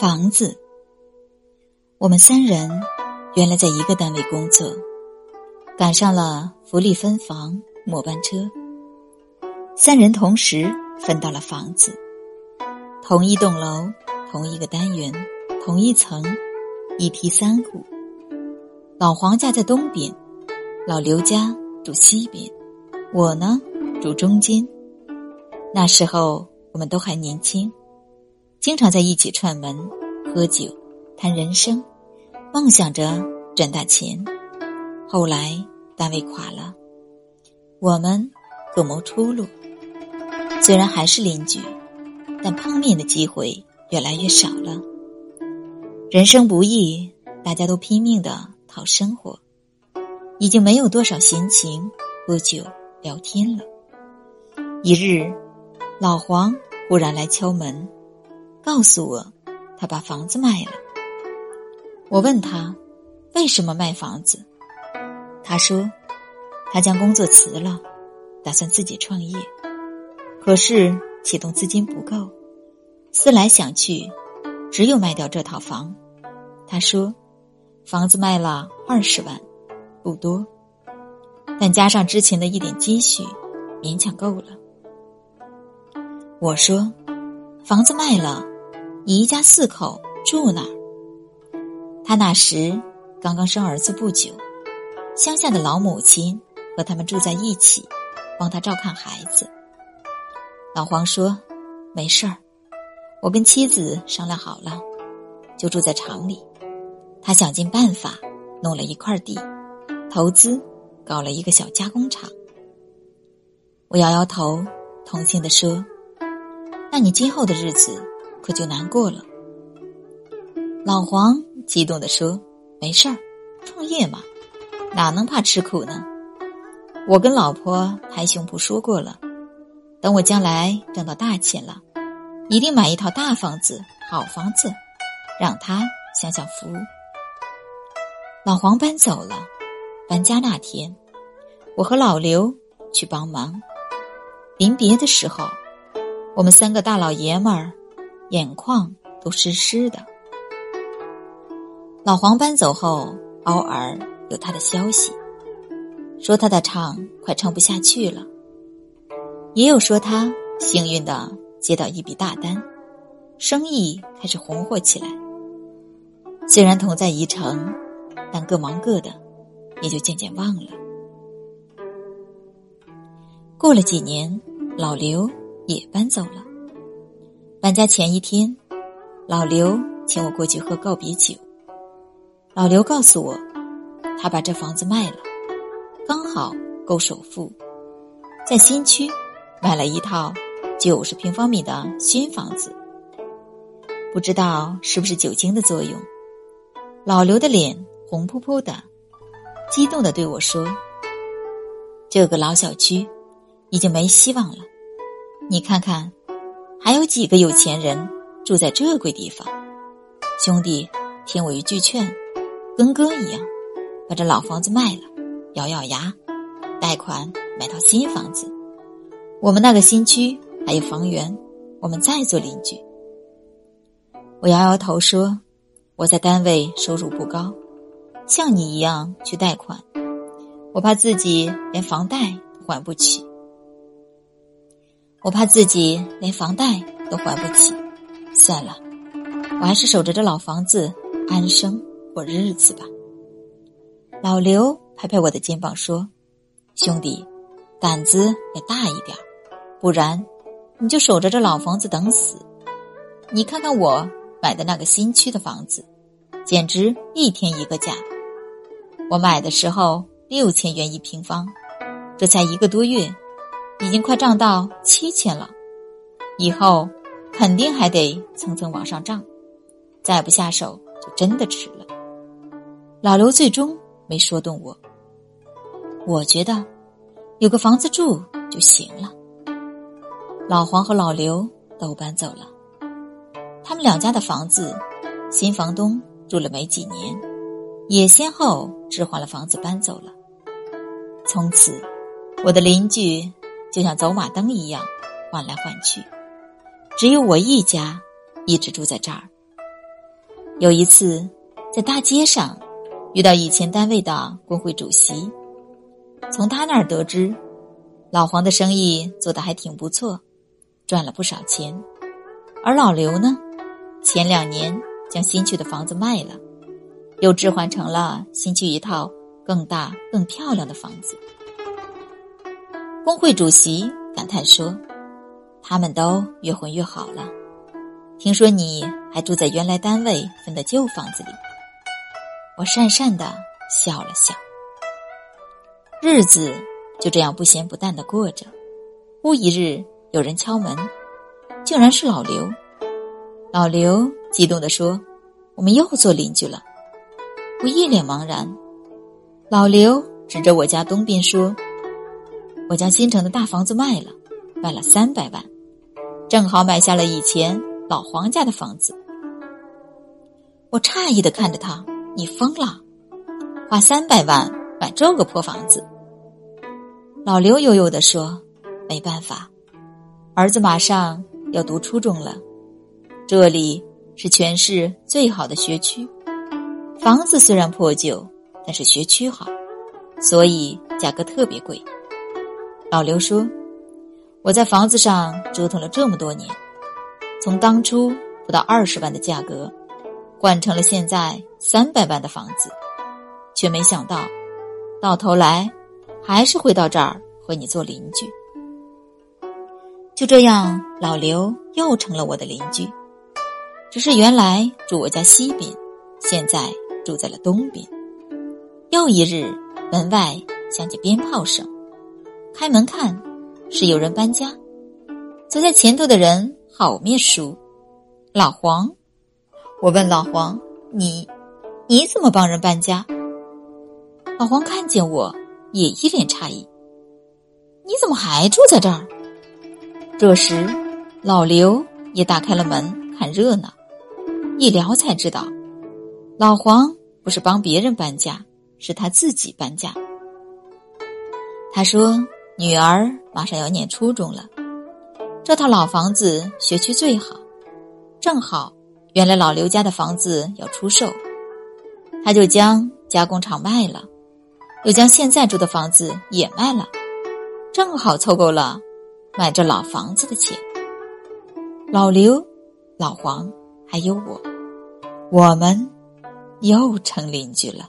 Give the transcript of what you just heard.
房子，我们三人原来在一个单位工作，赶上了福利分房末班车，三人同时分到了房子，同一栋楼，同一个单元，同一层，一梯三户。老黄家在东边，老刘家住西边，我呢住中间。那时候我们都还年轻。经常在一起串门、喝酒、谈人生，梦想着赚大钱。后来单位垮了，我们各谋出路。虽然还是邻居，但碰面的机会越来越少了。人生不易，大家都拼命的讨生活，已经没有多少闲情喝酒聊天了。一日，老黄忽然来敲门。告诉我，他把房子卖了。我问他为什么卖房子，他说他将工作辞了，打算自己创业，可是启动资金不够，思来想去，只有卖掉这套房。他说房子卖了二十万，不多，但加上之前的一点积蓄，勉强够了。我说房子卖了。你一家四口住哪儿？他那时刚刚生儿子不久，乡下的老母亲和他们住在一起，帮他照看孩子。老黄说：“没事儿，我跟妻子商量好了，就住在厂里。他想尽办法弄了一块地，投资搞了一个小加工厂。”我摇摇头，同情的说：“那你今后的日子？”可就难过了。老黄激动地说：“没事儿，创业嘛，哪能怕吃苦呢？我跟老婆拍胸脯说过了，等我将来挣到大钱了，一定买一套大房子、好房子，让他享享福。”老黄搬走了，搬家那天，我和老刘去帮忙。临别的时候，我们三个大老爷们儿。眼眶都湿湿的。老黄搬走后，偶尔有他的消息，说他的厂快撑不下去了，也有说他幸运的接到一笔大单，生意开始红火起来。虽然同在一城，但各忙各的，也就渐渐忘了。过了几年，老刘也搬走了。搬家前一天，老刘请我过去喝告别酒。老刘告诉我，他把这房子卖了，刚好够首付，在新区买了一套九十平方米的新房子。不知道是不是酒精的作用，老刘的脸红扑扑的，激动的对我说：“这个老小区已经没希望了，你看看。”还有几个有钱人住在这鬼地方？兄弟，听我一句劝，跟哥一样，把这老房子卖了，咬咬牙，贷款买套新房子。我们那个新区还有房源，我们再做邻居。我摇摇头说：“我在单位收入不高，像你一样去贷款，我怕自己连房贷都还不起。”我怕自己连房贷都还不起，算了，我还是守着这老房子安生过日子吧。老刘拍拍我的肩膀说：“兄弟，胆子要大一点，不然你就守着这老房子等死。你看看我买的那个新区的房子，简直一天一个价。我买的时候六千元一平方，这才一个多月。”已经快涨到七千了，以后肯定还得层层往上涨，再不下手就真的迟了。老刘最终没说动我，我觉得有个房子住就行了。老黄和老刘都搬走了，他们两家的房子，新房东住了没几年，也先后置换了房子搬走了。从此，我的邻居。就像走马灯一样，换来换去，只有我一家一直住在这儿。有一次，在大街上遇到以前单位的工会主席，从他那儿得知，老黄的生意做得还挺不错，赚了不少钱，而老刘呢，前两年将新区的房子卖了，又置换成了新区一套更大、更漂亮的房子。工会主席感叹说：“他们都越混越好了。”听说你还住在原来单位分的旧房子里，我讪讪的笑了笑。日子就这样不咸不淡的过着。忽一日有人敲门，竟然是老刘。老刘激动地说：“我们又做邻居了。”我一脸茫然。老刘指着我家东边说：“我将新城的大房子卖了，卖了三百万，正好买下了以前。”老黄家的房子，我诧异的看着他，你疯了？花三百万买这个破房子？老刘悠悠的说：“没办法，儿子马上要读初中了，这里是全市最好的学区，房子虽然破旧，但是学区好，所以价格特别贵。”老刘说：“我在房子上折腾了这么多年。”从当初不到二十万的价格，换成了现在三百万的房子，却没想到，到头来还是会到这儿和你做邻居。就这样，老刘又成了我的邻居，只是原来住我家西边，现在住在了东边。又一日，门外响起鞭炮声，开门看，是有人搬家，走在前头的人。好面熟，老黄。我问老黄：“你，你怎么帮人搬家？”老黄看见我，也一脸诧异：“你怎么还住在这儿？”这时，老刘也打开了门看热闹。一聊才知道，老黄不是帮别人搬家，是他自己搬家。他说：“女儿马上要念初中了。”这套老房子学区最好，正好原来老刘家的房子要出售，他就将加工厂卖了，又将现在住的房子也卖了，正好凑够了买这老房子的钱。老刘、老黄还有我，我们又成邻居了。